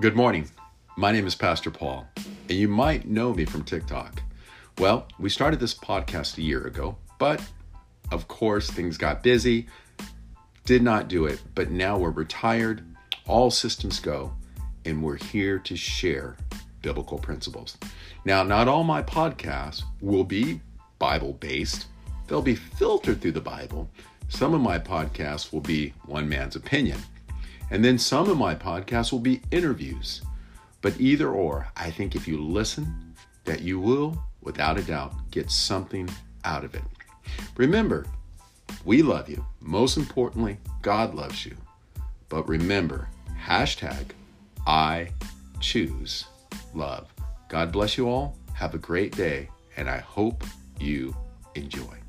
Good morning. My name is Pastor Paul, and you might know me from TikTok. Well, we started this podcast a year ago, but of course, things got busy, did not do it, but now we're retired, all systems go, and we're here to share biblical principles. Now, not all my podcasts will be Bible based, they'll be filtered through the Bible. Some of my podcasts will be one man's opinion. And then some of my podcasts will be interviews. But either or, I think if you listen, that you will, without a doubt, get something out of it. Remember, we love you. Most importantly, God loves you. But remember, hashtag I choose love. God bless you all. Have a great day, and I hope you enjoy.